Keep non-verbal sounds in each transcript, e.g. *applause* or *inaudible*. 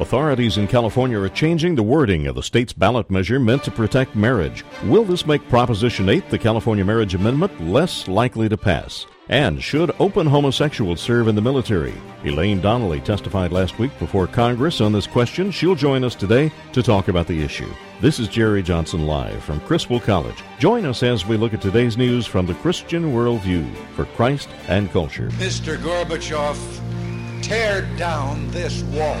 Authorities in California are changing the wording of the state's ballot measure meant to protect marriage. Will this make Proposition 8, the California Marriage Amendment, less likely to pass? And should open homosexuals serve in the military? Elaine Donnelly testified last week before Congress on this question. She'll join us today to talk about the issue. This is Jerry Johnson live from Criswell College. Join us as we look at today's news from the Christian worldview for Christ and culture. Mr. Gorbachev, tear down this wall.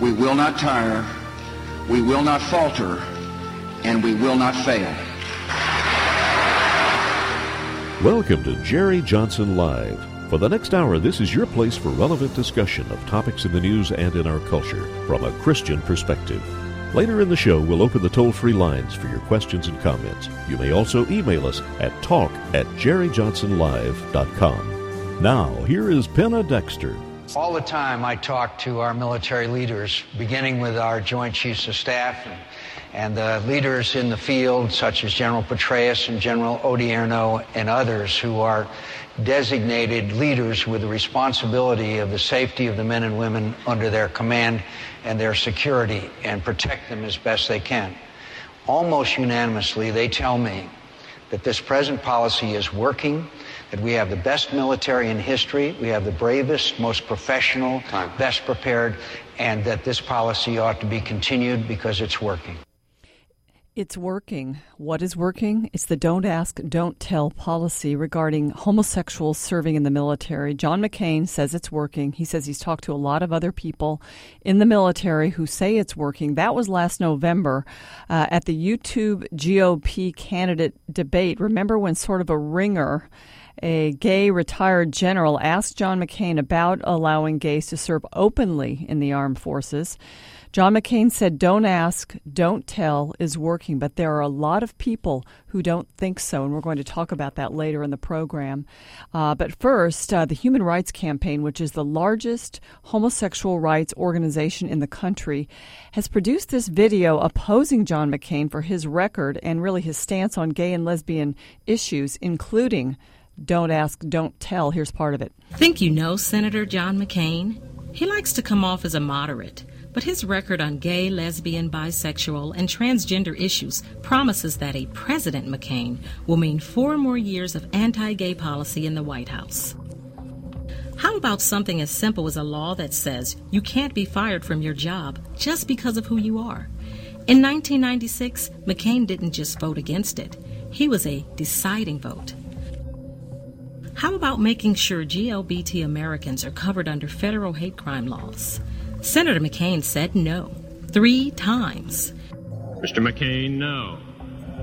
We will not tire, we will not falter, and we will not fail. Welcome to Jerry Johnson Live. For the next hour, this is your place for relevant discussion of topics in the news and in our culture from a Christian perspective. Later in the show, we'll open the toll free lines for your questions and comments. You may also email us at talk at jerryjohnsonlive.com. Now, here is Penna Dexter. All the time I talk to our military leaders, beginning with our Joint Chiefs of Staff and, the leaders in the field, such as General Petraeus and General Odierno and others who are designated leaders with the responsibility of the safety of the men and women under their command and their security and protect them as best they can. Almost unanimously, they tell me that this present policy is working that we have the best military in history, we have the bravest, most professional, Time. best prepared, and that this policy ought to be continued because it's working. It's working. What is working? It's the don't ask, don't tell policy regarding homosexuals serving in the military. John McCain says it's working. He says he's talked to a lot of other people in the military who say it's working. That was last November uh, at the YouTube GOP candidate debate. Remember when sort of a ringer a gay retired general asked John McCain about allowing gays to serve openly in the armed forces. John McCain said, Don't ask, don't tell is working, but there are a lot of people who don't think so, and we're going to talk about that later in the program. Uh, but first, uh, the Human Rights Campaign, which is the largest homosexual rights organization in the country, has produced this video opposing John McCain for his record and really his stance on gay and lesbian issues, including don't ask, don't tell. Here's part of it. Think you know Senator John McCain? He likes to come off as a moderate, but his record on gay, lesbian, bisexual, and transgender issues promises that a President McCain will mean four more years of anti gay policy in the White House. How about something as simple as a law that says you can't be fired from your job just because of who you are? In 1996, McCain didn't just vote against it, he was a deciding vote. How about making sure GLBT Americans are covered under federal hate crime laws? Senator McCain said no three times. Mr. McCain, no.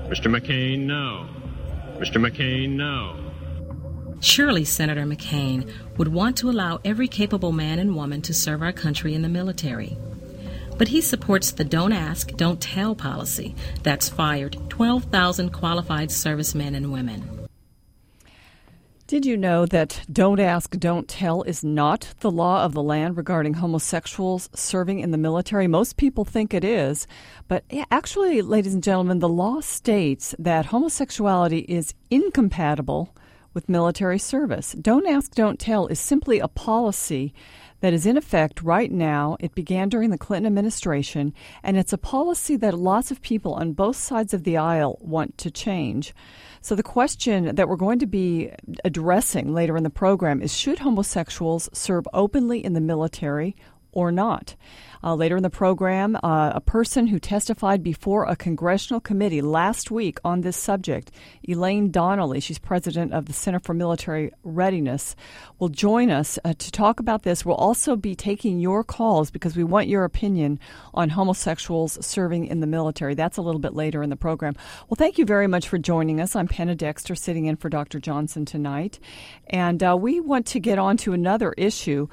Mr. McCain, no. Mr. McCain, no. Surely Senator McCain would want to allow every capable man and woman to serve our country in the military. But he supports the don't ask, don't tell policy that's fired 12,000 qualified servicemen and women. Did you know that don't ask, don't tell is not the law of the land regarding homosexuals serving in the military? Most people think it is, but actually, ladies and gentlemen, the law states that homosexuality is incompatible with military service. Don't ask, don't tell is simply a policy that is in effect right now. It began during the Clinton administration, and it's a policy that lots of people on both sides of the aisle want to change. So, the question that we're going to be addressing later in the program is should homosexuals serve openly in the military or not. Uh, later in the program, uh, a person who testified before a congressional committee last week on this subject, Elaine Donnelly, she's president of the Center for Military Readiness, will join us uh, to talk about this. We'll also be taking your calls because we want your opinion on homosexuals serving in the military. That's a little bit later in the program. Well, thank you very much for joining us. I'm Penna Dexter, sitting in for Dr. Johnson tonight. And uh, we want to get on to another issue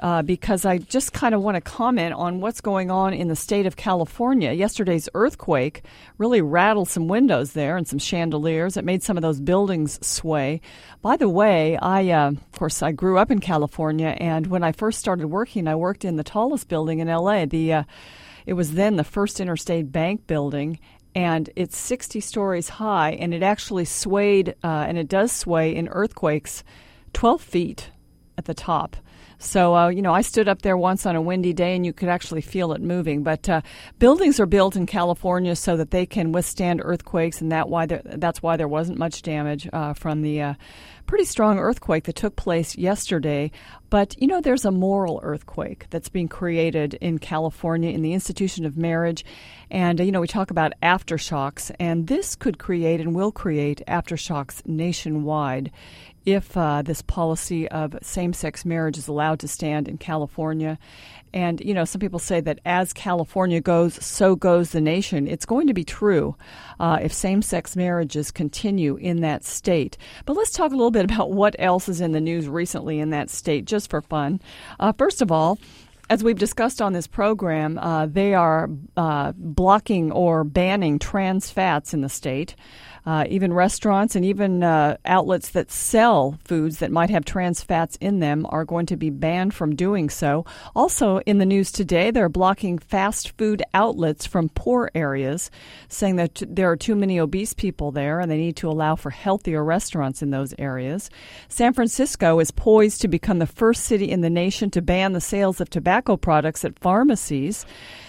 uh, because I just kind of want to comment on what's going on in the state of California. Yesterday's earthquake really rattled some windows there and some chandeliers. It made some of those buildings sway. By the way, I, uh, of course, I grew up in California, and when I first started working, I worked in the tallest building in LA. The uh, it was then the first Interstate Bank building, and it's 60 stories high, and it actually swayed, uh, and it does sway in earthquakes 12 feet at the top. So, uh, you know, I stood up there once on a windy day and you could actually feel it moving. But uh, buildings are built in California so that they can withstand earthquakes, and that why there, that's why there wasn't much damage uh, from the uh, pretty strong earthquake that took place yesterday. But, you know, there's a moral earthquake that's being created in California in the institution of marriage. And, uh, you know, we talk about aftershocks, and this could create and will create aftershocks nationwide if uh, this policy of same sex marriage is allowed to stand in California. And, you know, some people say that as California goes, so goes the nation. It's going to be true uh, if same sex marriages continue in that state. But let's talk a little bit *laughs* about what else is in the news recently in that state, just for fun. Uh, first of all, as we've discussed on this program, uh, they are uh, blocking or banning trans fats in the state. Uh, even restaurants and even uh, outlets that sell foods that might have trans fats in them are going to be banned from doing so. Also, in the news today, they're blocking fast food outlets from poor areas, saying that t- there are too many obese people there and they need to allow for healthier restaurants in those areas. San Francisco is poised to become the first city in the nation to ban the sales of tobacco products at pharmacies.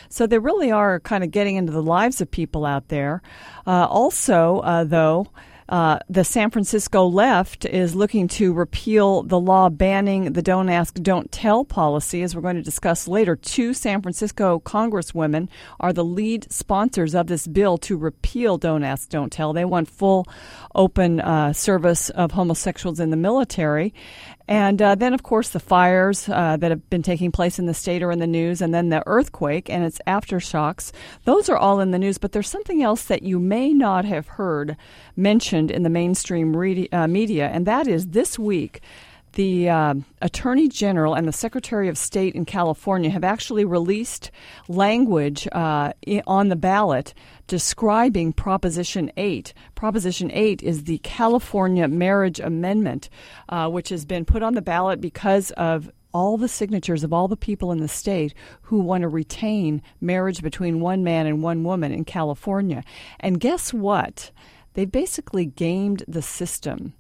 So they really are kind of getting into the lives of people out there. Uh, also, uh, though, uh, the San Francisco left is looking to repeal the law banning the don't ask, don't tell policy, as we're going to discuss later. Two San Francisco congresswomen are the lead sponsors of this bill to repeal don't ask, don't tell. They want full open uh, service of homosexuals in the military. And uh, then, of course, the fires uh, that have been taking place in the state are in the news, and then the earthquake and its aftershocks. Those are all in the news, but there's something else that you may not have heard mentioned in the mainstream re- uh, media, and that is this week the uh, Attorney General and the Secretary of State in California have actually released language uh, on the ballot describing Proposition 8. Proposition 8 is the California Marriage Amendment, uh, which has been put on the ballot because of all the signatures of all the people in the state who want to retain marriage between one man and one woman in California. And guess what? They basically gamed the system.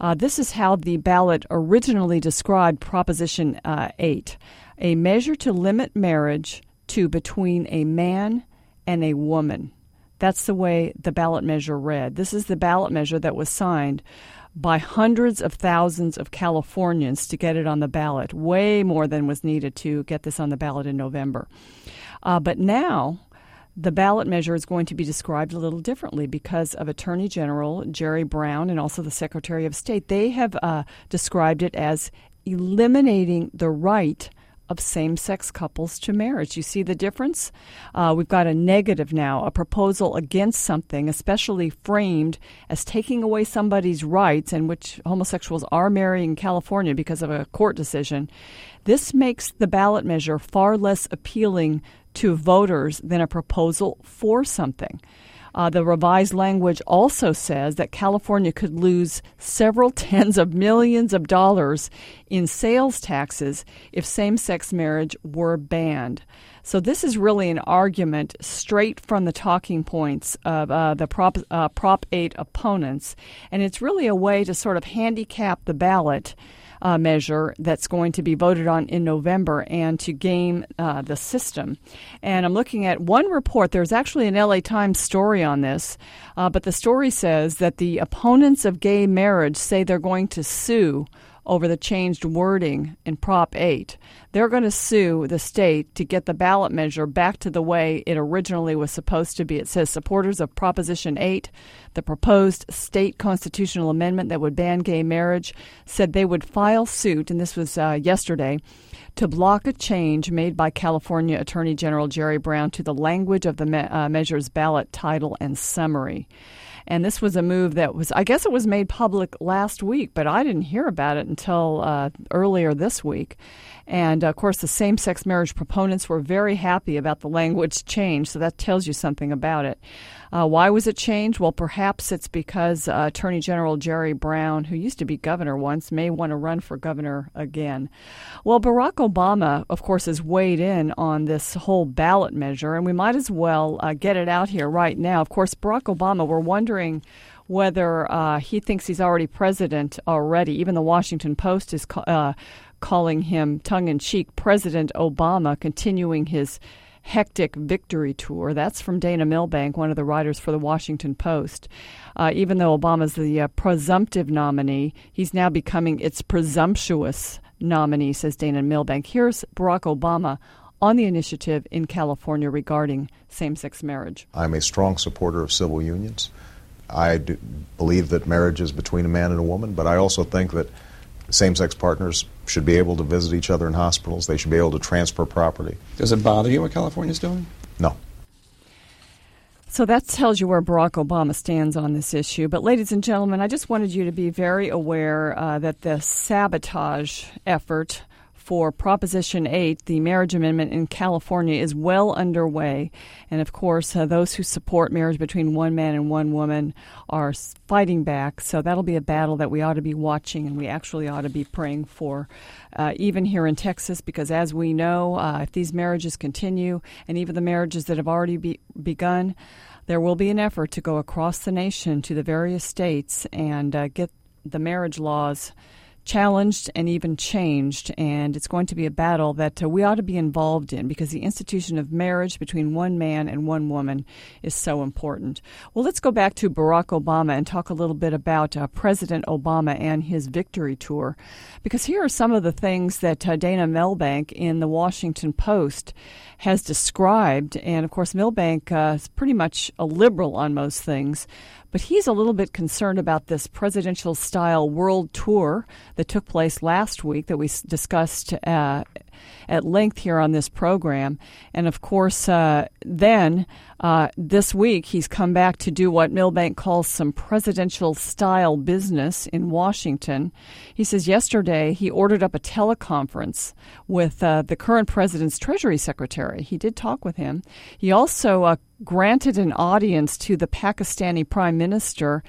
Uh, this is how the ballot originally described Proposition uh, 8 a measure to limit marriage to between a man and a woman. That's the way the ballot measure read. This is the ballot measure that was signed by hundreds of thousands of Californians to get it on the ballot, way more than was needed to get this on the ballot in November. Uh, but now, the ballot measure is going to be described a little differently because of Attorney General Jerry Brown and also the Secretary of State. They have uh, described it as eliminating the right of same sex couples to marriage. You see the difference? Uh, we've got a negative now, a proposal against something, especially framed as taking away somebody's rights, and which homosexuals are marrying in California because of a court decision. This makes the ballot measure far less appealing to voters than a proposal for something. Uh, the revised language also says that California could lose several *laughs* tens of millions of dollars in sales taxes if same sex marriage were banned. So, this is really an argument straight from the talking points of uh, the Prop, uh, Prop 8 opponents. And it's really a way to sort of handicap the ballot uh, measure that's going to be voted on in November and to game uh, the system. And I'm looking at one report. There's actually an LA Times story on this, uh, but the story says that the opponents of gay marriage say they're going to sue over the changed wording in Prop 8. They're going to sue the state to get the ballot measure back to the way it originally was supposed to be. It says supporters of Proposition 8, the proposed state constitutional amendment that would ban gay marriage, said they would file suit, and this was uh, yesterday, to block a change made by California Attorney General Jerry Brown to the language of the me- uh, measure's ballot title and summary. And this was a move that was, I guess it was made public last week, but I didn't hear about it until uh, earlier this week. And of course, the same sex marriage proponents were very happy about the language change, so that tells you something about it. Uh, why was it changed? Well, perhaps it's because uh, Attorney General Jerry Brown, who used to be governor once, may want to run for governor again. Well, Barack Obama, of course, has weighed in on this whole ballot measure, and we might as well uh, get it out here right now. Of course, Barack Obama, we're wondering whether uh, he thinks he's already president already. Even the Washington Post is uh, calling him tongue in cheek President Obama, continuing his hectic victory tour. That's from Dana Milbank, one of the writers for the Washington Post. Uh, even though Obama's the uh, presumptive nominee, he's now becoming its presumptuous nominee, says Dana Milbank. Here's Barack Obama on the initiative in California regarding same sex marriage. I'm a strong supporter of civil unions. I believe that marriage is between a man and a woman, but I also think that same sex partners should be able to visit each other in hospitals. They should be able to transfer property. Does it bother you what California's doing? No. So that tells you where Barack Obama stands on this issue. But, ladies and gentlemen, I just wanted you to be very aware uh, that the sabotage effort for Proposition 8, the marriage amendment in California, is well underway. And of course, uh, those who support marriage between one man and one woman are fighting back. So that'll be a battle that we ought to be watching and we actually ought to be praying for, uh, even here in Texas, because as we know, uh, if these marriages continue, and even the marriages that have already be- begun, there will be an effort to go across the nation to the various states and uh, get the marriage laws challenged and even changed. And it's going to be a battle that uh, we ought to be involved in because the institution of marriage between one man and one woman is so important. Well, let's go back to Barack Obama and talk a little bit about uh, President Obama and his victory tour. Because here are some of the things that uh, Dana Milbank in the Washington Post has described. And of course, Milbank uh, is pretty much a liberal on most things. But he's a little bit concerned about this presidential style world tour that took place last week that we discussed uh, at length here on this program. And of course, uh, then uh, this week he's come back to do what Milbank calls some presidential style business in Washington. He says yesterday he ordered up a teleconference with uh, the current president's Treasury Secretary. He did talk with him. He also uh, granted an audience to the Pakistani Prime Minister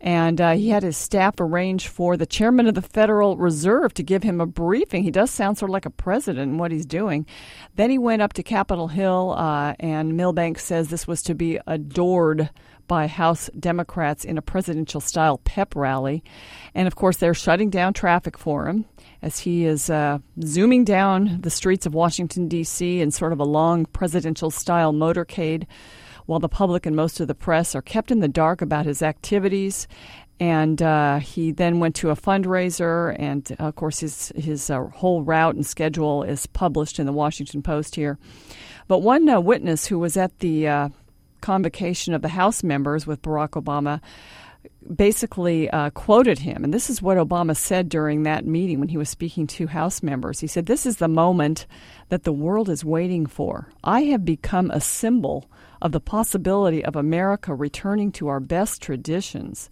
and uh, he had his staff arrange for the chairman of the Federal Reserve to give him a briefing. He does sound sort of like a president in what he's doing. Then he went up to Capitol Hill, uh, and Milbank says this was to be adored by House Democrats in a presidential style pep rally. And of course, they're shutting down traffic for him as he is uh, zooming down the streets of Washington, D.C., in sort of a long presidential style motorcade while the public and most of the press are kept in the dark about his activities. And uh, he then went to a fundraiser, and of course, his his uh, whole route and schedule is published in the Washington Post here. But one uh, witness who was at the uh, convocation of the House members with Barack Obama basically uh, quoted him. And this is what Obama said during that meeting when he was speaking to House members. He said, This is the moment that the world is waiting for. I have become a symbol of the possibility of America returning to our best traditions.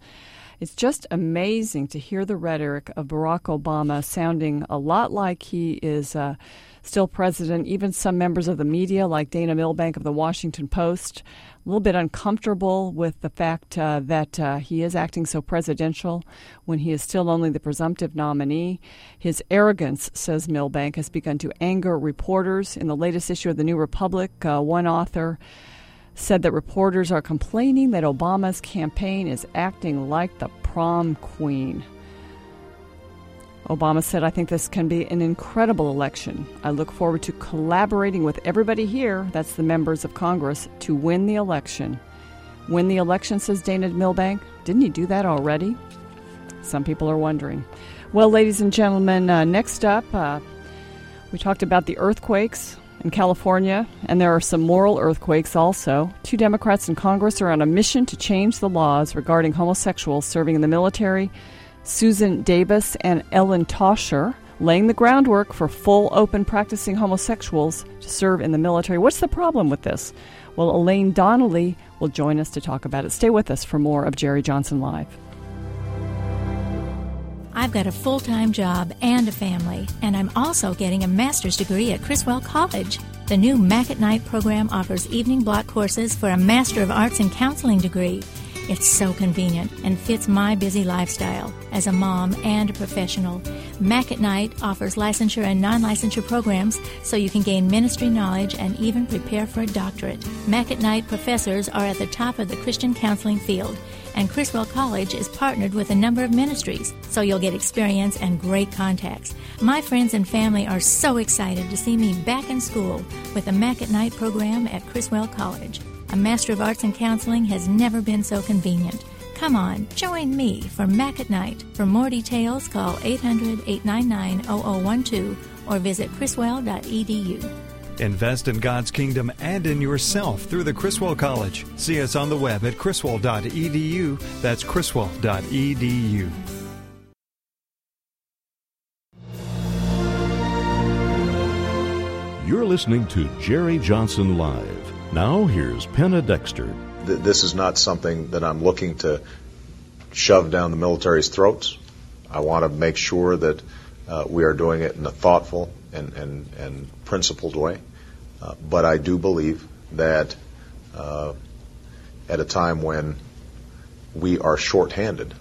It's just amazing to hear the rhetoric of Barack Obama sounding a lot like he is uh, still president. Even some members of the media, like Dana Milbank of the Washington Post, a little bit uncomfortable with the fact uh, that uh, he is acting so presidential when he is still only the presumptive nominee. His arrogance, says Milbank, has begun to anger reporters. In the latest issue of the New Republic, uh, one author said that reporters are complaining that Obama's campaign is acting like the prom queen. Obama said, I think this can be an incredible election. I look forward to collaborating with everybody here, that's the members of Congress, to win the election. Win the election, says Dana Milbank. Didn't he do that already? Some people are wondering. Well, ladies and gentlemen, uh, next up, uh, we talked about the earthquakes in California, and there are some moral earthquakes also. Two Democrats in Congress are on a mission to change the laws regarding homosexuals serving in the military. Susan Davis and Ellen Tauscher laying the groundwork for full open practicing homosexuals to serve in the military. What's the problem with this? Well, Elaine Donnelly will join us to talk about it. Stay with us for more of Jerry Johnson Live. I've got a full time job and a family, and I'm also getting a master's degree at Criswell College. The new Mac at Night program offers evening block courses for a Master of Arts in Counseling degree. It's so convenient and fits my busy lifestyle as a mom and a professional. Mac at Night offers licensure and non licensure programs so you can gain ministry knowledge and even prepare for a doctorate. Mac at Night professors are at the top of the Christian counseling field, and Criswell College is partnered with a number of ministries, so you'll get experience and great contacts. My friends and family are so excited to see me back in school with the Mac at Night program at Criswell College. A Master of Arts in Counseling has never been so convenient. Come on, join me for Mac at Night. For more details, call 800 899 0012 or visit criswell.edu. Invest in God's kingdom and in yourself through the Criswell College. See us on the web at criswell.edu. That's criswell.edu. You're listening to Jerry Johnson Live. Now, here's Penna Dexter. This is not something that I'm looking to shove down the military's throats. I want to make sure that uh, we are doing it in a thoughtful and, and, and principled way. Uh, but I do believe that uh, at a time when we are shorthanded,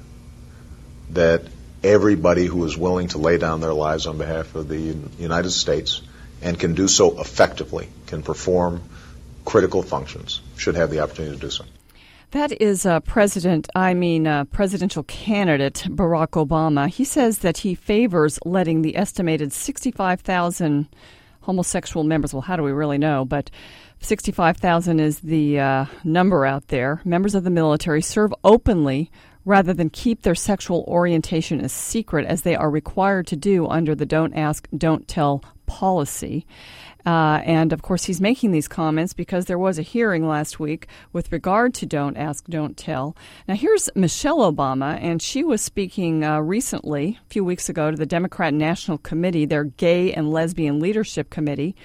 that everybody who is willing to lay down their lives on behalf of the United States and can do so effectively, can perform critical functions, should have the opportunity to do so. That is uh, President, I mean, uh, presidential candidate Barack Obama. He says that he favors letting the estimated 65,000 homosexual members, well, how do we really know? But 65,000 is the uh, number out there, members of the military serve openly rather than keep their sexual orientation a secret as they are required to do under the Don't Ask, Don't Tell policy. Uh, and of course, he's making these comments because there was a hearing last week with regard to Don't Ask, Don't Tell. Now, here's Michelle Obama, and she was speaking uh, recently, a few weeks ago, to the Democrat National Committee, their Gay and Lesbian Leadership Committee.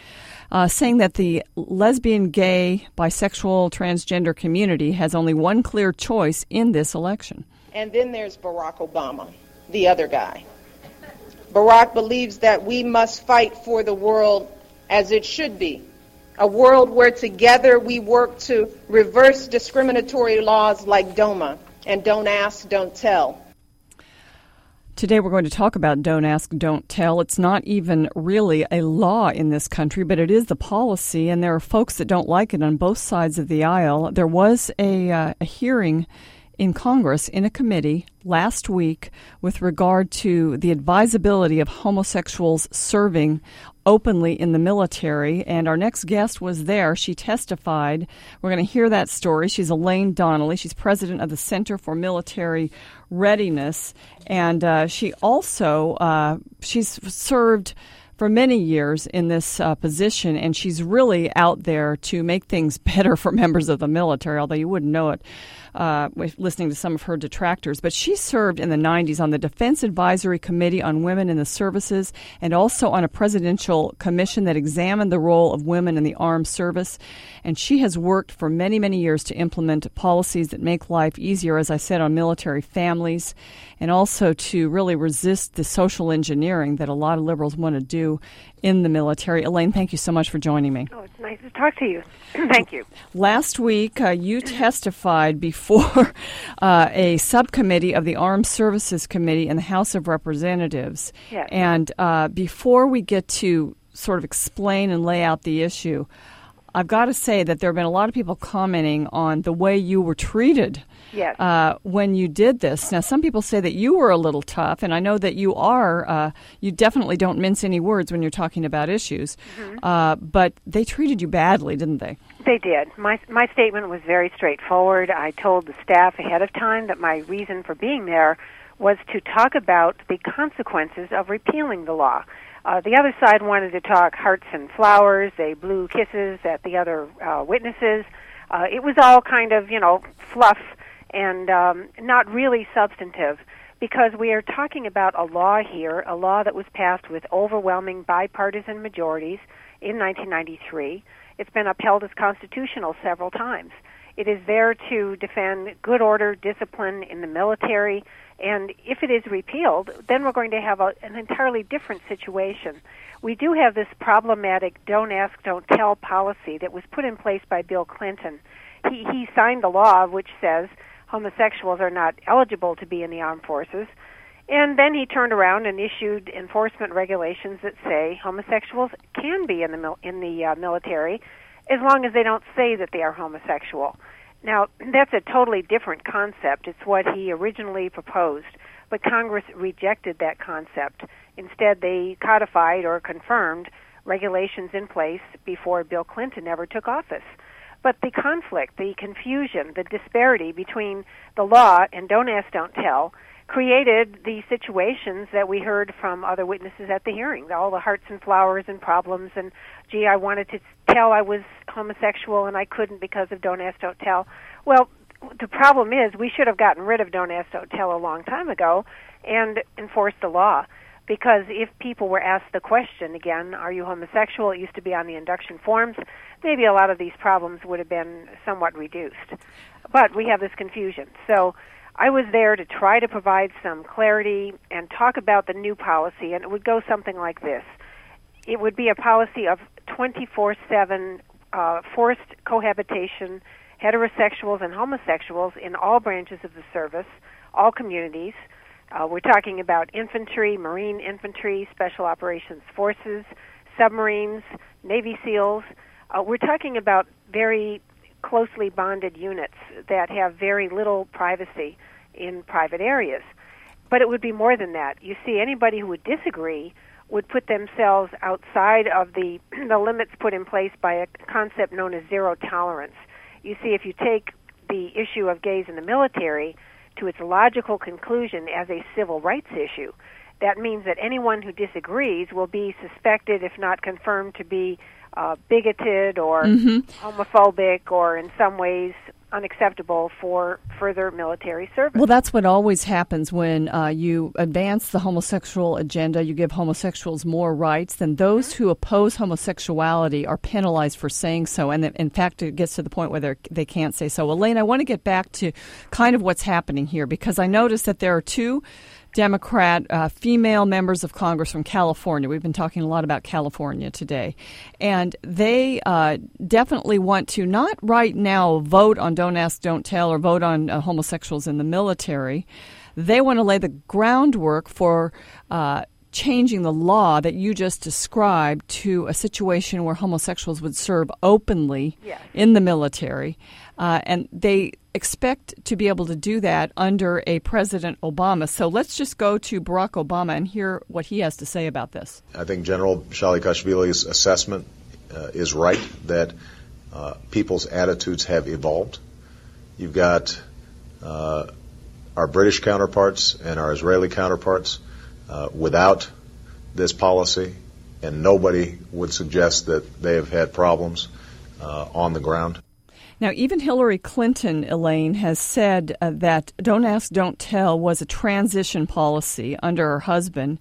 Uh, saying that the lesbian, gay, bisexual, transgender community has only one clear choice in this election. And then there's Barack Obama, the other guy. Barack believes that we must fight for the world as it should be. A world where together we work to reverse discriminatory laws like DOMA and Don't Ask, Don't Tell. Today we're going to talk about Don't Ask, Don't Tell. It's not even really a law in this country, but it is the policy, and there are folks that don't like it on both sides of the aisle. There was a, uh, a hearing in Congress in a committee last week with regard to the advisability of homosexuals serving openly in the military. And our next guest was there. She testified. We're going to hear that story. She's Elaine Donnelly. She's president of the Center for Military Readiness. And uh, she also, uh, she's served for many years in this uh, position, and she's really out there to make things *laughs* better for members of the military, although you wouldn't know it uh, listening to some of her detractors. But she served in the 90s on the Defense Advisory Committee on Women in the Services and also on a presidential commission that examined the role of women in the armed service. And she has worked for many, many years to implement policies that make life easier, as I said, on military families and also to really resist the social engineering that a lot of liberals want to do in the military. Elaine, thank you so much for joining me. Oh, it's nice to talk to you. *clears throat* thank you. Last week, uh, you testified before *laughs* uh, a subcommittee of the Armed Services Committee in the House of Representatives. Yes. And uh, before we get to sort of explain and lay out the issue, I've got to say that there have been a lot of people commenting on the way you were treated yes. uh, when you did this. Now, some people say that you were a little tough, and I know that you are. Uh, you definitely don't mince any words when you're talking about issues, mm-hmm. uh, but they treated you badly, didn't they? They did. My my statement was very straightforward. I told the staff ahead of time that my reason for being there was to talk about the consequences of repealing the law. Uh, the other side wanted to talk hearts and flowers. They blew kisses at the other uh, witnesses. Uh, it was all kind of, you know, fluff and um, not really substantive because we are talking about a law here, a law that was passed with overwhelming bipartisan majorities in 1993. It's been upheld as constitutional several times. It is there to defend good order, discipline in the military, and if it is repealed, then we're going to have a, an entirely different situation. We do have this problematic don't ask, don't tell policy that was put in place by Bill Clinton. He, he signed the law which says homosexuals are not eligible to be in the armed forces. And then he turned around and issued enforcement regulations that say homosexuals can be in the mil- in the uh, military as long as they don't say that they are homosexual. Now, that's a totally different concept. It's what he originally proposed, but Congress rejected that concept. Instead, they codified or confirmed regulations in place before Bill Clinton ever took office. But the conflict, the confusion, the disparity between the law and don't ask, don't tell created the situations that we heard from other witnesses at the hearing. All the hearts and flowers and problems and gee i wanted to tell i was homosexual and i couldn't because of don't ask don't tell. Well the problem is we should have gotten rid of don't ask don't tell a long time ago and enforced the law because if people were asked the question again are you homosexual it used to be on the induction forms maybe a lot of these problems would have been somewhat reduced but we have this confusion so I was there to try to provide some clarity and talk about the new policy, and it would go something like this. It would be a policy of 24 7 uh, forced cohabitation, heterosexuals and homosexuals in all branches of the service, all communities. Uh, we're talking about infantry, Marine infantry, Special Operations Forces, submarines, Navy SEALs. Uh, we're talking about very closely bonded units that have very little privacy in private areas. But it would be more than that. You see, anybody who would disagree would put themselves outside of the *clears throat* the limits put in place by a concept known as zero tolerance. You see, if you take the issue of gays in the military to its logical conclusion as a civil rights issue, that means that anyone who disagrees will be suspected, if not confirmed, to be uh, bigoted or mm-hmm. homophobic or in some ways unacceptable for further military service. Well, that's what always happens when uh, you advance the homosexual agenda. You give homosexuals more rights, than those mm-hmm. who oppose homosexuality are penalized for saying so. And in fact, it gets to the point where they can't say so. Elaine, I want to get back to kind of what's happening here because I noticed that there are two Democrat uh, female members of Congress from California. We've been talking a lot about California today. And they uh, definitely want to not right now vote on Don't Ask, Don't Tell or vote on uh, homosexuals in the military. They want to lay the groundwork for uh, changing the law that you just described to a situation where homosexuals would serve openly yes. in the military. Uh, and they expect to be able to do that under a President Obama. So let's just go to Barack Obama and hear what he has to say about this. I think General Shalikashvili's assessment uh, is right that uh, people's attitudes have evolved. You've got uh, our British counterparts and our Israeli counterparts uh, without this policy, and nobody would suggest that they have had problems uh, on the ground. Now, even Hillary Clinton, Elaine, has said uh, that Don't Ask, Don't Tell was a transition policy under her husband,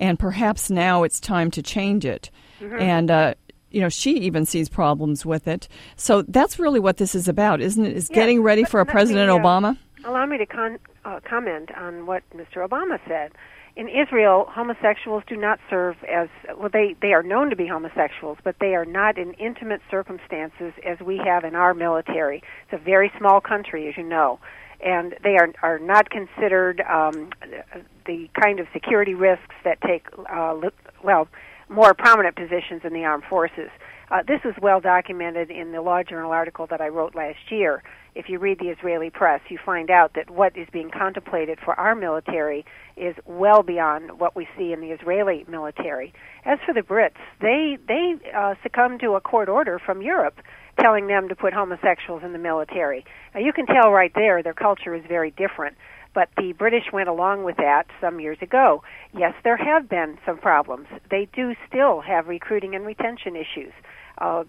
and perhaps now it's time to change it. Mm-hmm. And, uh, you know, she even sees problems with it. So that's really what this is about, isn't it? Is yes, getting ready for a President me, uh, Obama? Allow me to con- uh, comment on what Mr. Obama said in Israel, homosexuals do not serve as well. They they are known to be homosexuals, but they are not in intimate circumstances as we have in our military. It's a very small country, as you know, and they are are not considered um, the kind of security risks that take uh, well more prominent positions in the armed forces. Uh, this is well documented in the Law Journal article that I wrote last year. If you read the Israeli press, you find out that what is being contemplated for our military is well beyond what we see in the Israeli military. As for the Brits, they they uh, succumbed to a court order from Europe telling them to put homosexuals in the military. Now you can tell right there their culture is very different but the British went along with that some years ago. Yes, there have been some problems. They do still have recruiting and retention issues. Uh,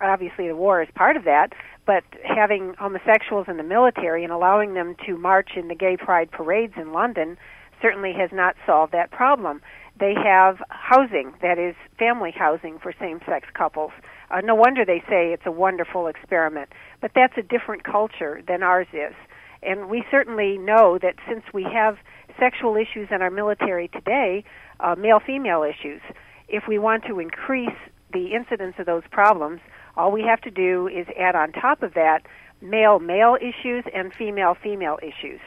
obviously, the war is part of that, but having homosexuals in the military and allowing them to march in the gay pride parades in London certainly has not solved that problem. They have housing, that is, family housing for same sex couples. Uh, no wonder they say it's a wonderful experiment. But that's a different culture than ours is. And we certainly know that since we have sexual issues in our military today, uh, male female issues, if we want to increase the incidence of those problems, all we have to do is add on top of that male male issues and female female issues.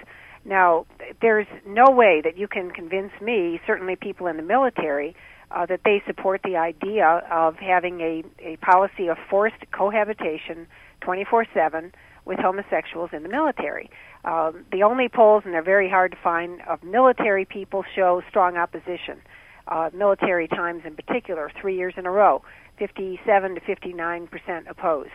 Now, there's no way that you can convince me, certainly people in the military, uh, that they support the idea of having a, a policy of forced cohabitation 24 7 with homosexuals in the military. Um, the only polls, and they're very hard to find, of military people show strong opposition. Uh, military Times, in particular, three years in a row, 57 to 59 percent opposed.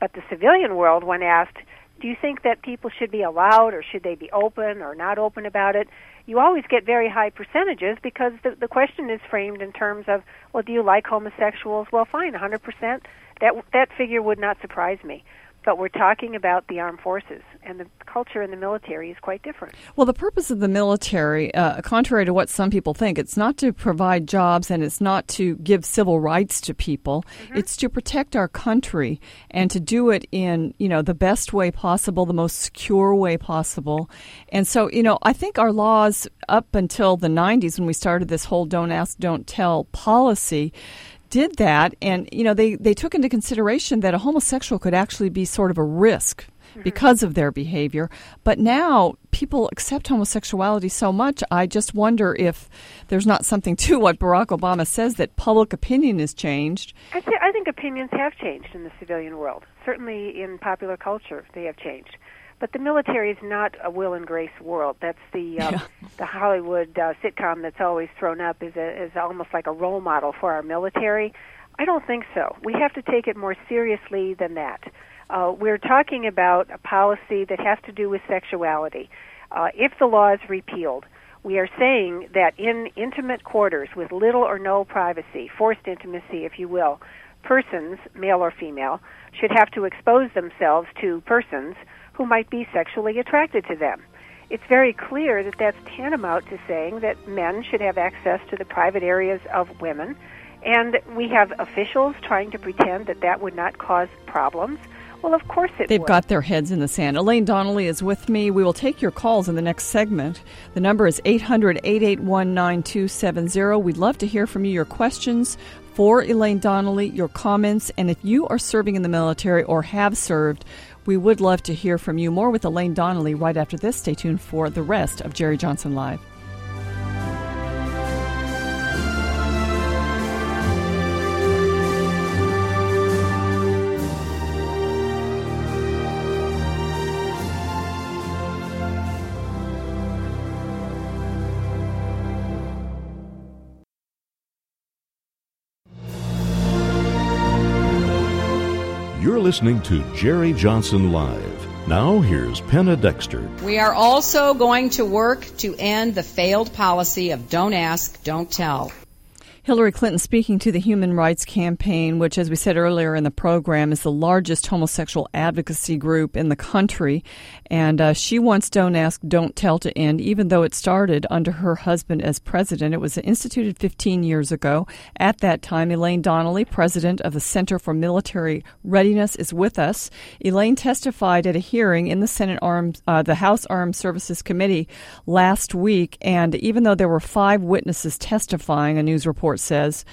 But the civilian world, when asked, do you think that people should be allowed or should they be open or not open about it? You always get very high percentages because the, the question is framed in terms of, well, do you like homosexuals? Well, fine, 100%. That, that figure would not surprise me but we're talking about the armed forces, and the culture in the military is quite different. Well, the purpose of the military, uh, contrary to what some people think, it's not to provide jobs and it's not to give civil rights to people. Mm-hmm. It's to protect our country and to do it in you know the best way possible, the most secure way possible. And so, you know, I think our laws up until the 90s when we started this whole "don't ask, don't tell" policy did that, and you know they they took into consideration that a homosexual could actually be sort of a risk mm-hmm. because of their behavior. But now people accept homosexuality so much, I just wonder if there's not something to what Barack Obama says that public opinion has changed. I, th- I think opinions have changed in the civilian world. Certainly in popular culture, they have changed. But the military is not a will and grace world. That's the um, yeah. the Hollywood uh, sitcom that's always thrown up is a, is almost like a role model for our military. I don't think so. We have to take it more seriously than that. Uh, we're talking about a policy that has to do with sexuality. Uh, if the law is repealed, we are saying that in intimate quarters with little or no privacy, forced intimacy, if you will, persons, male or female, should have to expose themselves to persons who might be sexually attracted to them. It's very clear that that's tantamount to saying that men should have access to the private areas of women, and we have officials trying to pretend that that would not cause problems. Well, of course it They've would. got their heads in the sand. Elaine Donnelly is with me. We will take your calls in the next segment. The number is 800 881 9270. We'd love to hear from you, your questions for Elaine Donnelly, your comments, and if you are serving in the military or have served, we would love to hear from you. More with Elaine Donnelly right after this. Stay tuned for the rest of Jerry Johnson Live. Listening to Jerry Johnson Live. Now, here's Penna Dexter. We are also going to work to end the failed policy of don't ask, don't tell. Hillary Clinton speaking to the Human Rights Campaign, which, as we said earlier in the program, is the largest homosexual advocacy group in the country. And uh, she wants Don't Ask, Don't Tell to end, even though it started under her husband as president. It was instituted 15 years ago. At that time, Elaine Donnelly, president of the Center for Military Readiness, is with us. Elaine testified at a hearing in the Senate Armed, uh, the House Armed Services Committee last week. And even though there were five witnesses testifying, a news report says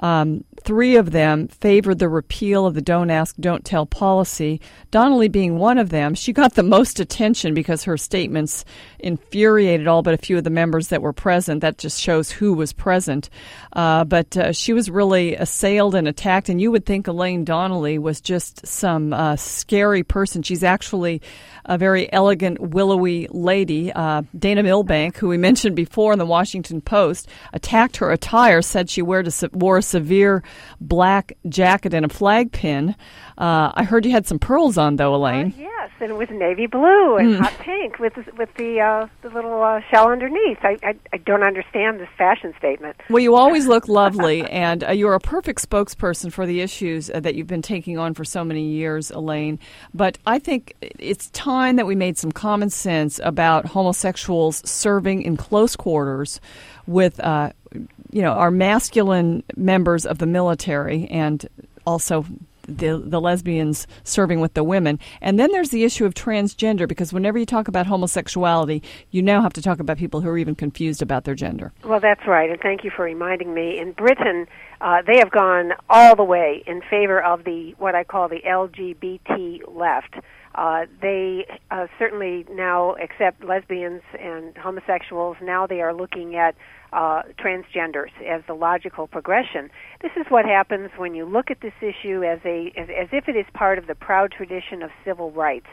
um, three of them favored the repeal of the Don't Ask, Don't Tell policy. Donnelly being one of them. She got the most attention because her statements infuriated all but a few of the members that were present. That just shows who was present. Uh, but uh, she was really assailed and attacked, and you would think Elaine Donnelly was just some uh, scary person. She's actually a very elegant, willowy lady. Uh, Dana Milbank, who we mentioned before in the Washington Post, attacked her attire, said she wore a, wore a severe black jacket and a flag pin. Uh, I heard you had some pearls on, though, Elaine. Uh, yes, and it was navy blue and Mm. hot pink with with the uh, the little uh, shell underneath. I, I I don't understand this fashion statement. Well, you always look *laughs* lovely, and uh, you're a perfect spokesperson for the issues uh, that you've been taking on for so many years, Elaine. But I think it's time that we made some common sense about homosexuals serving in close quarters with, uh, you know, our masculine members of the military and also the the lesbians serving with the women. And then there's the issue of transgender because whenever you talk about homosexuality, you now have to talk about people who are even confused about their gender. Well, that's right, and thank you for reminding me. In Britain, uh, they have gone all the way in favor of the what I call the LGBT left. Uh, they uh, certainly now accept lesbians and homosexuals. Now they are looking at uh, transgenders as the logical progression. This is what happens when you look at this issue as a as, as if it is part of the proud tradition of civil rights.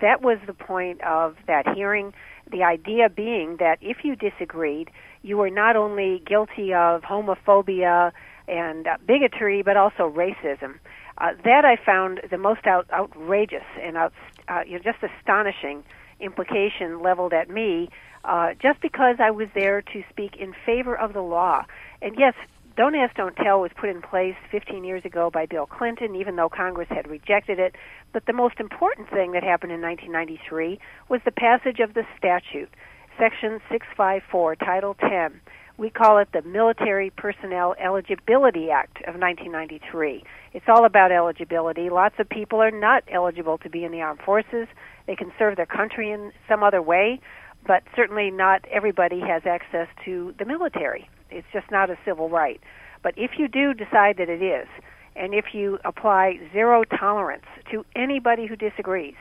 That was the point of that hearing. The idea being that if you disagreed, you were not only guilty of homophobia and uh, bigotry, but also racism. Uh, that I found the most out, outrageous and out, uh, you know, just astonishing implication leveled at me, uh, just because I was there to speak in favor of the law. And yes, Don't Ask, Don't Tell was put in place 15 years ago by Bill Clinton, even though Congress had rejected it. But the most important thing that happened in 1993 was the passage of the statute, Section 654, Title 10. We call it the Military Personnel Eligibility Act of 1993. It's all about eligibility. Lots of people are not eligible to be in the armed forces. They can serve their country in some other way, but certainly not everybody has access to the military. It's just not a civil right. But if you do decide that it is, and if you apply zero tolerance to anybody who disagrees,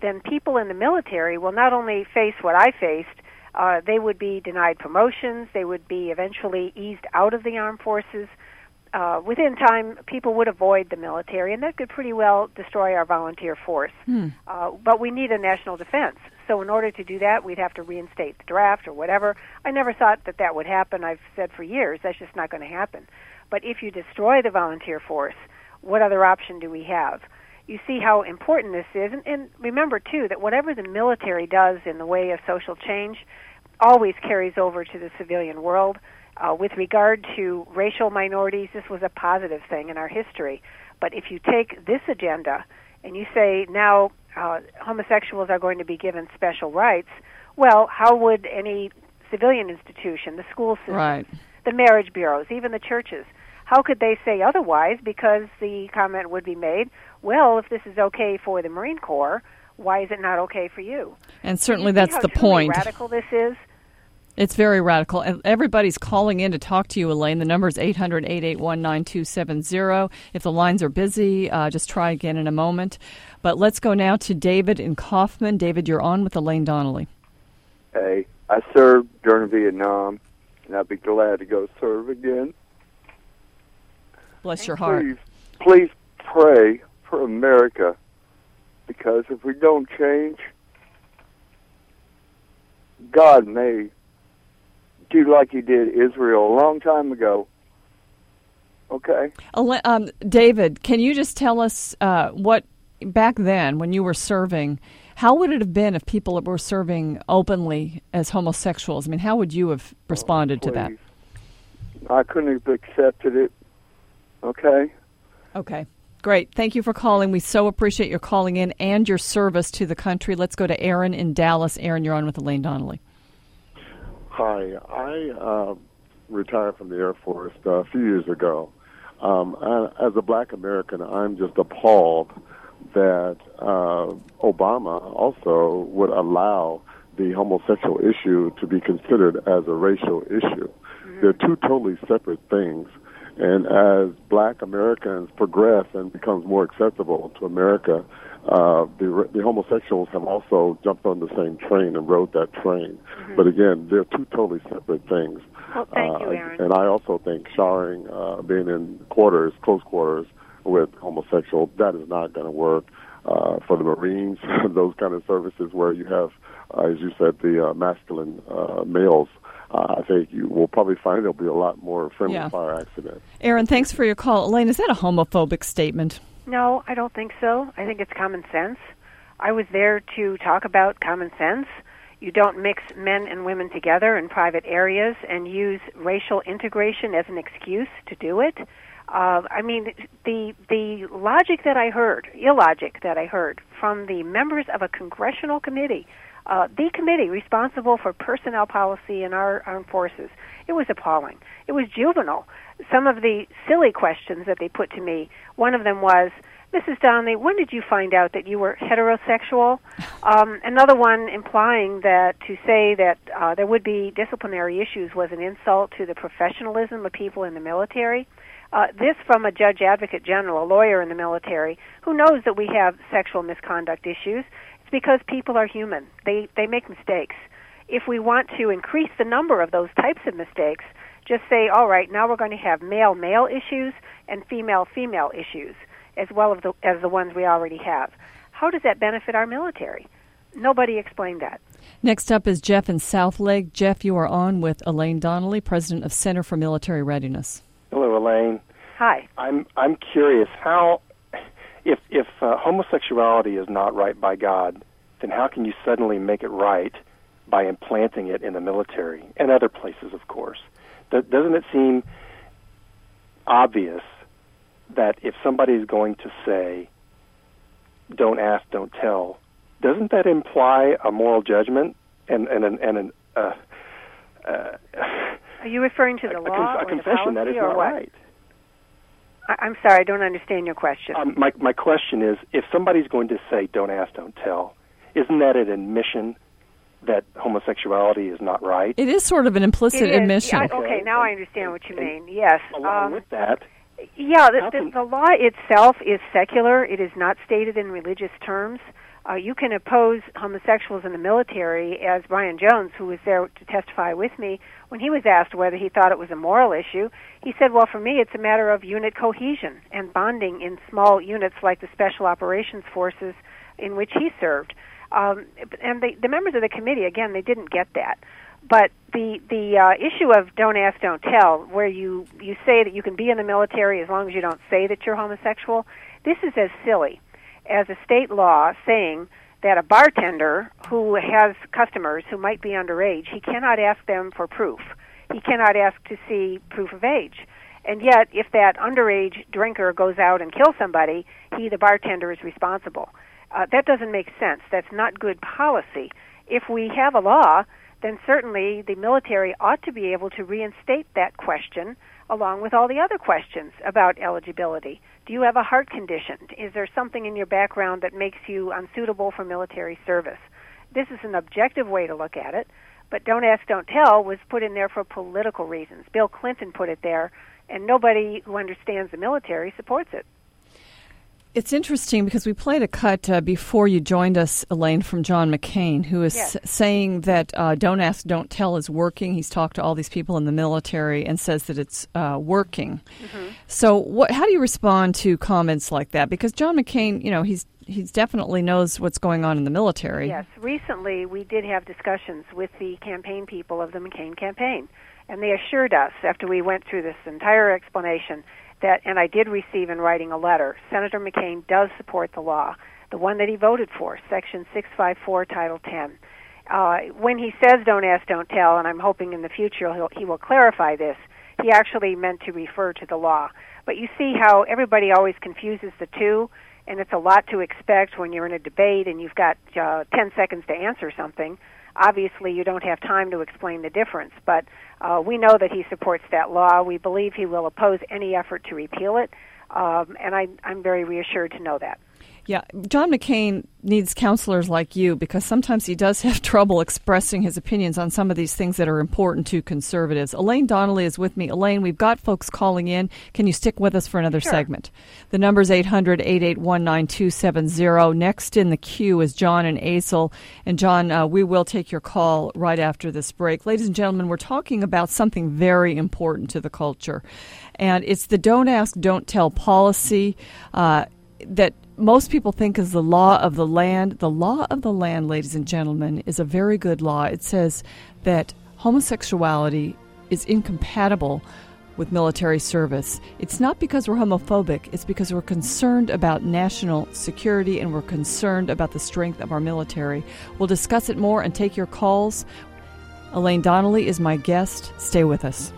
then people in the military will not only face what I faced, uh, they would be denied promotions, they would be eventually eased out of the armed forces. Uh, within time, people would avoid the military, and that could pretty well destroy our volunteer force. Hmm. Uh, but we need a national defense. So, in order to do that, we'd have to reinstate the draft or whatever. I never thought that that would happen. I've said for years that's just not going to happen. But if you destroy the volunteer force, what other option do we have? You see how important this is. And, and remember, too, that whatever the military does in the way of social change always carries over to the civilian world. Uh, with regard to racial minorities, this was a positive thing in our history. But if you take this agenda and you say now uh, homosexuals are going to be given special rights, well, how would any civilian institution, the school system, Right. the marriage bureaus, even the churches, how could they say otherwise? Because the comment would be made, well, if this is okay for the Marine Corps, why is it not okay for you? And certainly You that's the point. Radical this is. It's very radical. And Everybody's calling in to talk to you, Elaine. The number is 800 881 9270. If the lines are busy, uh, just try again in a moment. But let's go now to David in Kaufman. David, you're on with Elaine Donnelly. Hey, I served during Vietnam, and I'd be glad to go serve again. Bless your heart. Please, please pray for America, because if we don't change, God may do like He did Israel a long time ago. Okay. Ele- Um, David, can you just tell us uh, what back then, when you were serving, how would it have been if people were serving openly as homosexuals? I mean, how would you have responded to that? I couldn't have accepted it. Okay. Okay. Great. Thank you for calling. We so appreciate your calling in and your service to the country. Let's go to Aaron in Dallas. Aaron, you're on with Elaine Donnelly. Hi, I uh, retired from the Air Force uh, a few years ago. Um, I, as a black American, I'm just appalled that uh, Obama also would allow the homosexual issue to be considered as a racial issue. They're two totally separate things. And as black Americans progress and becomes more acceptable to America, uh, the, the homosexuals have also jumped on the same train and rode that train. But again, they're two totally separate things. Well, thank you, Uh, Aaron. And I also think showering, uh, being in quarters, close quarters with homosexual, that is not going to work. Uh, for the Marines, *laughs* those kind of services where you have, uh, as you said, the uh, masculine uh, males, uh, I think you will probably find there'll be a lot more friendly Yeah. fire accidents. Aaron, thanks for your call. Elaine, is that a homophobic statement? No, I don't think so. I think it's common sense. I was there to talk about common sense. You don't mix men and women together in private areas and use racial integration as an excuse to do it. Uh, I mean, the the logic that I heard, illogic that I heard from the members of a congressional committee, uh, the committee responsible for personnel policy in our armed forces, it was appalling. It was juvenile. Some of the silly questions that they put to me. One of them was, Mrs. Donnelly, when did you find out that you were heterosexual? *laughs* Um, another one implying that to say that uh, there would be disciplinary issues was an insult to the professionalism of people in the military. Uh, Uh, this from a judge advocate general, a lawyer in the military, who knows that we have sexual misconduct issues. It's because people are human. They they make mistakes. If we want to increase the number of those types of mistakes, just say, all right, now we're going to have male male issues and female female issues as well as the, as the ones we already have. How does that benefit our military? Nobody explained that. Next up is Jeff in Southlake. Jeff, you are on with Elaine Donnelly, president of Center for Military Readiness. Hello, Elaine. Hi. I'm I'm curious how, if if uh, homosexuality is not right by God, then how can you suddenly make it right by implanting it in the military and other places, of course? Doesn't it seem obvious that if somebody is going to say, "Don't ask, don't tell," doesn't that imply a moral judgment and and an, and an uh, uh, Are you referring to the a, law a, a or confession the that is policy or not what? right? I, I'm sorry, I don't understand your question. Um, my my question is, if somebody's going to say "Don't ask, don't tell," isn't that an admission that homosexuality is not right? It is sort of an implicit It is. admission. Yeah, okay, now I understand what you mean. Yes. Along um, with that, Yeah, the, the, the law itself is secular. It is not stated in religious terms. Uh, you can oppose homosexuals in the military, as Brian Jones, who was there to testify with me, when he was asked whether he thought it was a moral issue, he said, "Well, for me, it's a matter of unit cohesion and bonding in small units like the Special Operations Forces in which he served." Um, and the, the members of the committee, again, they didn't get that. But the the uh, issue of don't ask, don't tell, where you you say that you can be in the military as long as you don't say that you're homosexual, this is as silly as a state law saying that a bartender who has customers who might be underage, he cannot ask them for proof. He cannot ask to see proof of age. And yet, if that underage drinker goes out and kills somebody, he, the bartender, is responsible. Uh, that doesn't make sense. That's not good policy. If we have a law, then certainly the military ought to be able to reinstate that question along with all the other questions about eligibility. Do you have a heart condition? Is there something in your background that makes you unsuitable for military service? This is an objective way to look at it, but don't ask, don't tell was put in there for political reasons. Bill Clinton put it there, and nobody who understands the military supports it. It's interesting because we played a cut uh, before you joined us, Elaine, from John McCain, who is Yes. s- saying that uh, "Don't Ask, Don't Tell" is working. He's talked to all these people in the military and says that it's uh, working. So, what? How do you respond to comments like that? Because John McCain, you know, he's he's definitely knows what's going on in the military. Yes, recently we did have discussions with the campaign people of the McCain campaign, and they assured us after we went through this entire explanation that, and I did receive in writing a letter, Senator McCain does support the law, the one that he voted for, Section 654, Title 10. Uh, when he says don't ask, don't tell, and I'm hoping in the future he'll, he will clarify this, he actually meant to refer to the law. But you see how everybody always confuses the two, and it's a lot to expect when you're in a debate and you've got uh, 10 seconds to answer something. Obviously, you don't have time to explain the difference, but uh, we know that he supports that law. We believe he will oppose any effort to repeal it, um, and I, I'm very reassured to know that. Yeah, John McCain needs counselors like you because sometimes he does *laughs* have trouble expressing his opinions on some of these things that are important to conservatives. Elaine Donnelly is with me. Elaine, we've got folks calling in. Can you stick with us for another Sure. segment? The number is 800 881 9270. Next in the queue is John and Azle. And John, uh, we will take your call right after this break. Ladies and gentlemen, we're talking about something very important to the culture, and it's the don't ask, don't tell policy. Uh, that most people think is the law of the land. The law of the land, ladies and gentlemen, is a very good law. It says that homosexuality is incompatible with military service. It's not because we're homophobic, it's because we're concerned about national security and we're concerned about the strength of our military. We'll discuss it more and take your calls. Elaine Donnelly is my guest. Stay with us.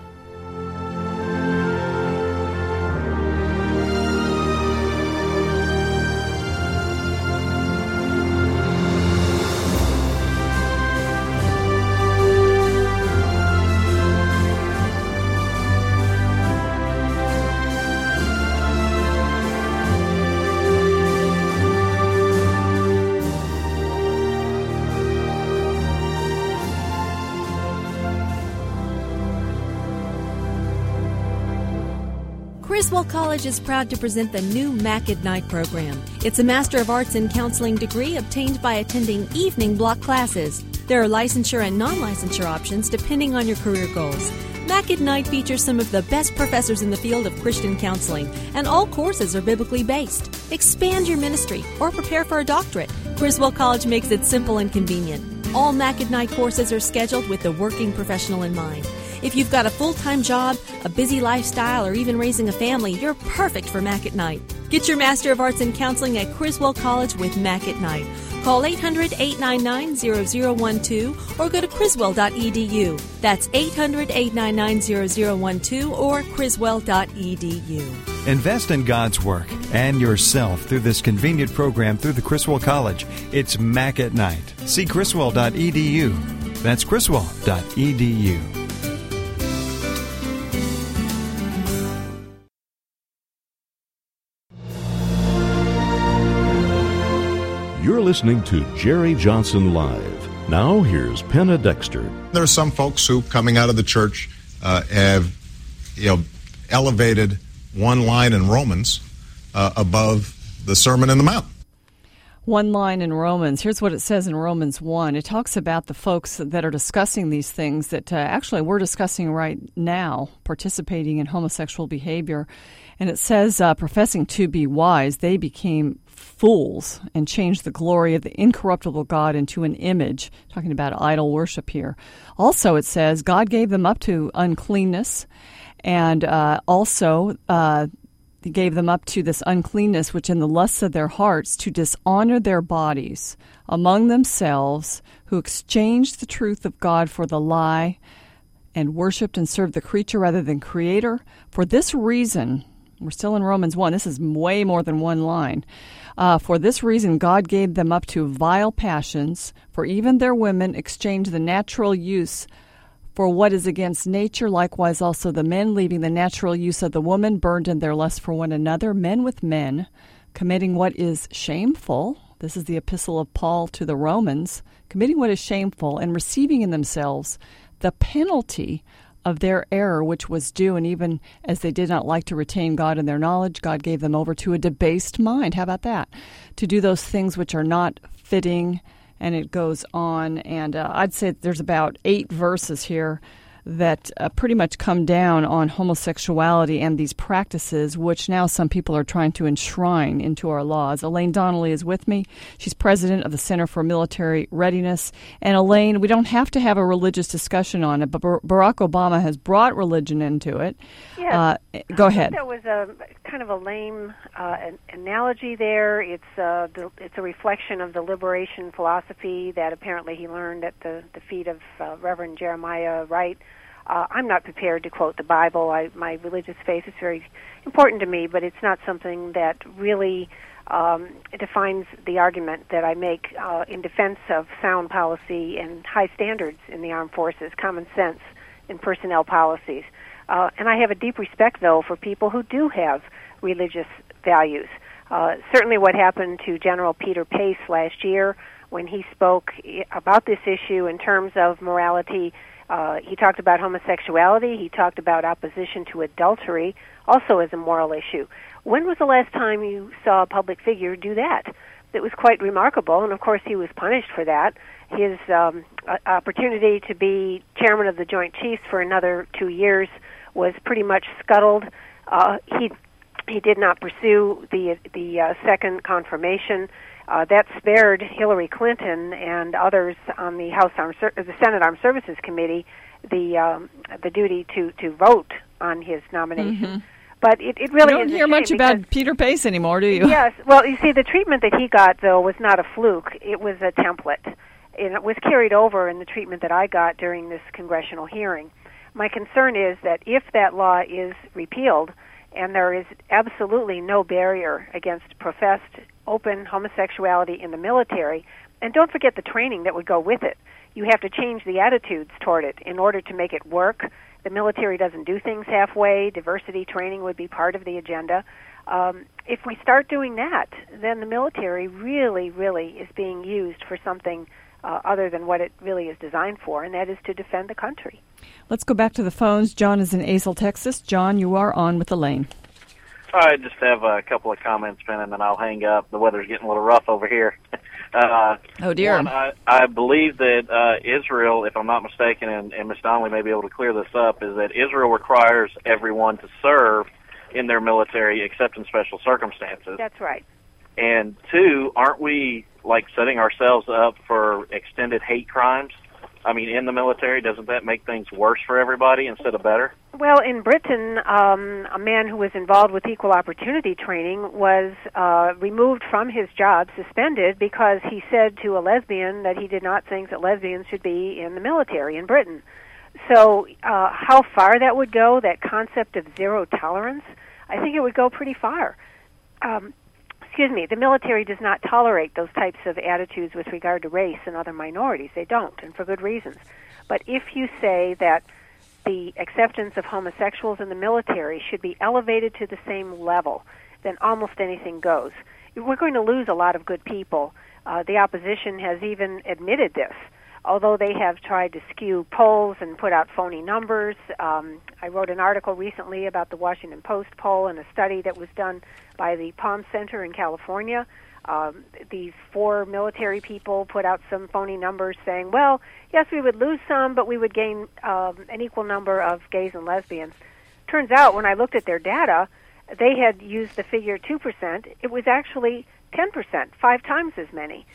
College is proud to present the new Mac Night program. It's a Master of Arts in Counseling degree obtained by attending evening block classes. There are licensure and non licensure options depending on your career goals. Mac Night features some of the best professors in the field of Christian counseling, and all courses are biblically based. Expand your ministry or prepare for a doctorate. Criswell College makes it simple and convenient. All Mac Night courses are scheduled with the working professional in mind. If you've got a full time job, a busy lifestyle, or even raising a family, you're perfect for Mac at Night. Get your Master of Arts in Counseling at Criswell College with Mac at Night. Call 800 899 0012 or go to criswell.edu. That's 800 899 0012 or criswell.edu. Invest in God's work and yourself through this convenient program through the Criswell College. It's Mac at Night. See criswell.edu. That's criswell.edu. listening to Jerry Johnson Live. Now, here's Penna Dexter. There are some folks who, coming out of the church, uh, have you know elevated one line in Romans uh, above the Sermon in the Mount. One line in Romans. Here's what it says in Romans 1. It talks about the folks that are discussing these things that uh, actually we're discussing right now, participating in homosexual behavior. And it says, uh, professing to be wise, they became fools and changed the glory of the incorruptible God into an image, talking about idol worship here. Also, it says, God gave them up to uncleanness, and uh, also uh, gave them up to this uncleanness, which in the lusts of their hearts, to dishonor their bodies among themselves, who exchanged the truth of God for the lie and worshiped and served the creature rather than creator. For this reason, we're still in Romans 1. This is way more than one line. Uh, for this reason, God gave them up to vile passions, for even their women exchanged the natural use for what is against nature. Likewise, also the men, leaving the natural use of the woman, burned in their lust for one another, men with men, committing what is shameful. This is the epistle of Paul to the Romans, committing what is shameful and receiving in themselves the penalty of their error which was due, and even as they did not like to retain God in their knowledge, God gave them over to a debased mind. How about that? To do those things which are not fitting, and it goes on. And uh, I'd say there's about eight verses here that uh, pretty much come down on homosexuality and these practices, which now some people are trying to enshrine into our laws. Elaine Donnelly is with me. She's president of the Center for Military Readiness. And Elaine, we don't have to have a religious discussion on it, but Barack Obama has brought religion into it. Yeah. Uh, go ahead. That was a kind of a lame uh, an analogy there. It's uh, the, it's a reflection of the liberation philosophy that apparently he learned at the the feet of uh, Reverend Jeremiah Wright. Uh, I'm not prepared to quote the Bible. I, my religious faith is very important to me, but it's not something that really um, defines the argument that I make uh, in defense of sound policy and high standards in the armed forces, common sense in personnel policies. Uh, and I have a deep respect, though, for people who do have religious values. Uh, certainly, what happened to General Peter Pace last year when he spoke about this issue in terms of morality uh, he talked about homosexuality. He talked about opposition to adultery, also as a moral issue. When was the last time you saw a public figure do that? It was quite remarkable, and of course, he was punished for that. His um, opportunity to be chairman of the Joint Chiefs for another two years was pretty much scuttled. Uh, he he did not pursue the the uh, second confirmation. Uh, that spared Hillary Clinton and others on the House Armed Ser- the Senate Armed Services Committee the um, the duty to to vote on his nomination. But it, it really you don't hear much shame about Peter Pace anymore, do you? Yes. Well, you see, the treatment that he got though was not a fluke. It was a template, and it was carried over in the treatment that I got during this congressional hearing. My concern is that if that law is repealed, and there is absolutely no barrier against professed open homosexuality in the military, and don't forget the training that would go with it. You have to change the attitudes toward it in order to make it work. The military doesn't do things halfway. Diversity training would be part of the agenda. Um, if we start doing that, then the military really, really is being used for something uh, other than what it really is designed for, and that is to defend the country. Let's go back to the phones. John is in Azle, Texas. John, you are on with Elaine. I just have a couple of comments, Ben, and then I'll hang up. The weather's getting a little rough over here. *laughs* Uh, Oh, dear. One, I, I believe that uh, Israel, if I'm not mistaken, and, and Ms. Donnelly may be able to clear this up, is that Israel requires everyone to serve in their military except in special circumstances. That's right. And two, aren't we like setting ourselves up for extended hate crimes? I mean, in the military, doesn't that make things worse for everybody instead of better? Well, in Britain, um, a man who was involved with equal opportunity training was uh, removed from his job, suspended, because he said to a lesbian that he did not think that lesbians should be in the military in Britain. So, uh, how far that would go, that concept of zero tolerance, I think it would go pretty far. Um, excuse me, the military does not tolerate those types of attitudes with regard to race and other minorities. They don't, and for good reasons. But if you say that the acceptance of homosexuals in the military should be elevated to the same level, then almost anything goes. We're going to lose a lot of good people. Uh, the opposition has even admitted this, although they have tried to skew polls and put out phony numbers. Um, I wrote an article recently about the Washington Post poll and a study that was done by the Palm Center in California. Um, these four military people put out some phony numbers saying, well, yes, we would lose some, but we would gain um, an equal number of gays and lesbians. Turns out, when I looked at their data, they had used the figure 2%. It was actually 10%, five times as many.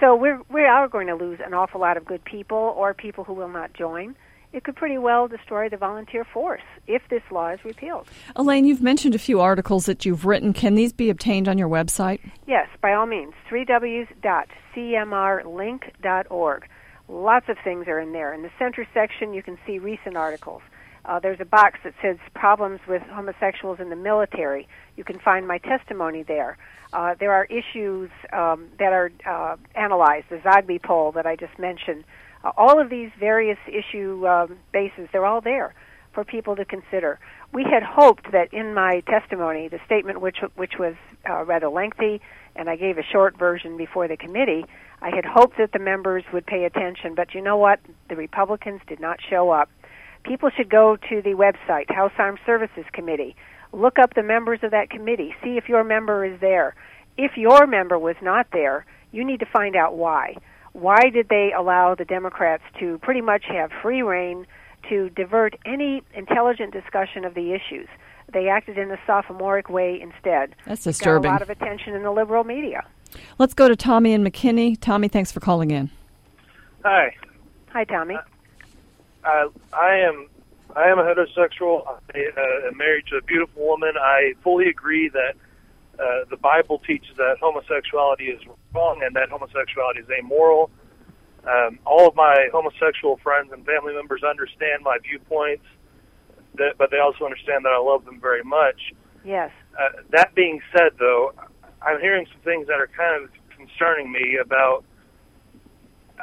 So we're, we are going to lose an awful lot of good people or people who will not join. It could pretty well destroy the volunteer force if this law is repealed. Elaine, you've mentioned a few articles that you've written. Can these be obtained on your website? Yes, by all means. 3ws.cmrlink.org. Lots of things are in there. In the center section, you can see recent articles. Uh, there's a box that says problems with homosexuals in the military. You can find my testimony there. Uh, there are issues um, that are uh, analyzed, the Zogby poll that I just mentioned. Uh, all of these various issue um, bases, they're all there for people to consider. We had hoped that in my testimony, the statement which which was uh, rather lengthy, and I gave a short version before the committee, I had hoped that the members would pay attention. But you know what? The Republicans did not show up. People should go to the website, House Armed Services Committee. Look up the members of that committee. See if your member is there. If your member was not there, you need to find out why. Why did they allow the Democrats to pretty much have free rein to divert any intelligent discussion of the issues? They acted in a sophomoric way instead. That's disturbing. Got a lot of attention in the liberal media. Let's go to Tommy and McKinney. Tommy, thanks for calling in. Hi, Hi, Tommy. uh, I am I am a heterosexual. I uh, am married to a beautiful woman. I fully agree that uh, the Bible teaches that homosexuality is wrong and that homosexuality is amoral. Um, all of my homosexual friends and family members understand my viewpoints, that, but they also understand that I love them very much. Yes. Uh, that being said, though, I'm hearing some things that are kind of concerning me about,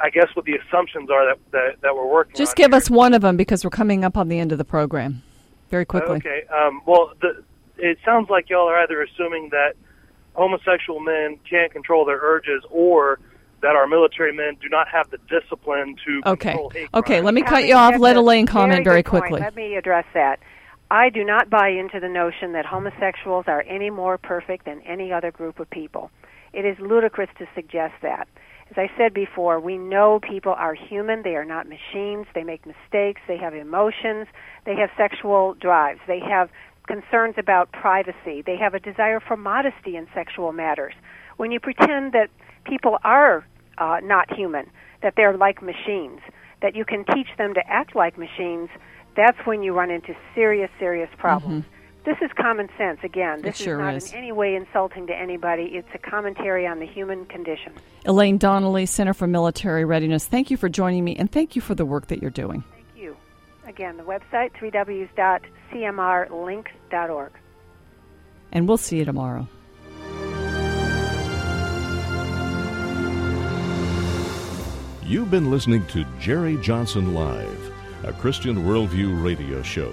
I guess, what the assumptions are that that, that we're working Just on. give us one of them because we're coming up on the end of the program. Very quickly. Okay. Um, well, the, it sounds like y'all are either assuming that homosexual men can't control their urges, or that our military men do not have the discipline to Okay. control hate. Okay, let me cut you off. Let Elaine comment very good point. quickly. Let me address that. I do not buy into the notion that homosexuals are any more perfect than any other group of people. It is ludicrous to suggest that. As I said before, we know people are human. They are not machines. They make mistakes. They have emotions. They have sexual drives. They have concerns about privacy. They have a desire for modesty in sexual matters. When you pretend that people are uh, not human, that they're like machines, that you can teach them to act like machines, that's when you run into serious, serious problems. Mm-hmm. This is common sense. Again, this It sure is not is. in any way insulting to anybody. It's a commentary on the human condition. Elaine Donnelly, Center for Military Readiness, thank you for joining me and thank you for the work that you're doing. Thank you. Again, the website, 3ws.cmrlinks.org. And we'll see you tomorrow. You've been listening to Jerry Johnson Live, a Christian Worldview radio show.